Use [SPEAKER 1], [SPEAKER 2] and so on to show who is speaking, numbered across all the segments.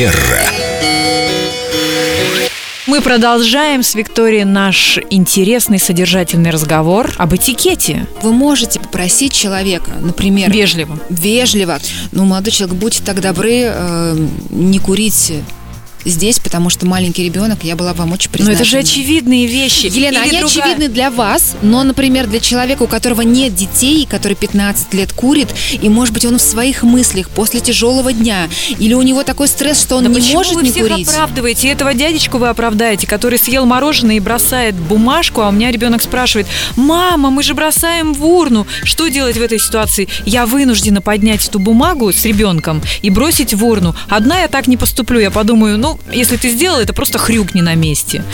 [SPEAKER 1] Манера.
[SPEAKER 2] Мы продолжаем с Викторией наш интересный содержательный разговор об этикете.
[SPEAKER 3] Вы можете попросить человека, например,
[SPEAKER 2] Вежливо.
[SPEAKER 3] вежливо, ну, молодой человек, будьте так добры, э, не курить здесь, потому что маленький ребенок, я была вам очень
[SPEAKER 2] Но
[SPEAKER 3] признательна.
[SPEAKER 2] это же очевидные вещи.
[SPEAKER 3] Елена,
[SPEAKER 2] Или
[SPEAKER 3] они
[SPEAKER 2] другая-
[SPEAKER 3] очевидны для вас, но, например, для человека, у которого нет детей, который 15 лет курит, и, может быть, он в своих мыслях после тяжелого дня, или у него такой стресс, что он
[SPEAKER 2] Да
[SPEAKER 3] не может
[SPEAKER 2] вы
[SPEAKER 3] не
[SPEAKER 2] всех
[SPEAKER 3] курить.
[SPEAKER 2] оправдываете? Этого дядечку вы оправдаете, который съел мороженое и бросает бумажку, а у меня ребенок спрашивает, мама, мы же бросаем в урну. Что делать в этой ситуации? Я вынуждена поднять эту бумагу с ребенком и бросить в урну. Одна я так не поступлю. Я подумаю, ну, если ты сделал, это просто хрюкни на месте.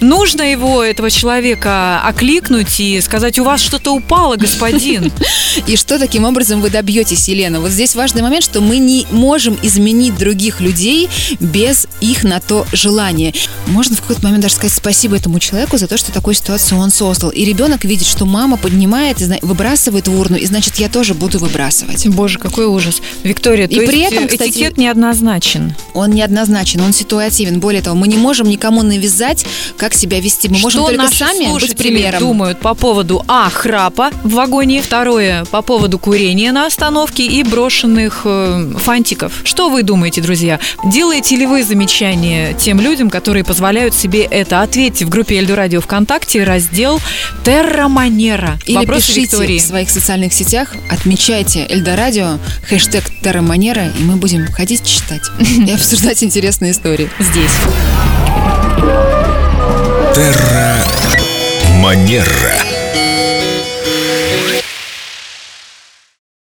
[SPEAKER 2] Нужно его, этого человека, окликнуть и сказать, у вас что-то упало, господин.
[SPEAKER 3] И что таким образом вы добьетесь, Елена? Вот здесь важный момент, что мы не можем изменить других людей без их на то желания. Можно в какой-то момент даже сказать спасибо этому человеку за то, что такую ситуацию он создал. И ребенок видит, что мама поднимает выбрасывает в урну, и значит, я тоже буду выбрасывать.
[SPEAKER 2] Боже, какой ужас. Виктория,
[SPEAKER 3] И при этом, кстати-
[SPEAKER 2] этикет неоднозначен.
[SPEAKER 3] Он неоднозначен, он ситуативен. Более того, мы не можем никому навязать, как себя вести. Мы можем
[SPEAKER 2] что
[SPEAKER 3] только
[SPEAKER 2] наши
[SPEAKER 3] сами быть примером.
[SPEAKER 2] думают по поводу А. Храпа в вагоне. Второе, по поводу курения на остановке и брошенных э, фантиков. Что вы думаете, друзья? Делаете ли вы замечания тем людям, которые позволяют себе это? Ответьте в группе Эльду Радио ВКонтакте, раздел Терра Манера.
[SPEAKER 3] Или
[SPEAKER 2] Вопросы
[SPEAKER 3] пишите
[SPEAKER 2] Виктории.
[SPEAKER 3] в своих социальных сетях, отмечайте Эльдорадио, хэштег Терраманера, и мы будем ходить читать обсуждать интересные истории.
[SPEAKER 2] Здесь.
[SPEAKER 1] Терра Манера.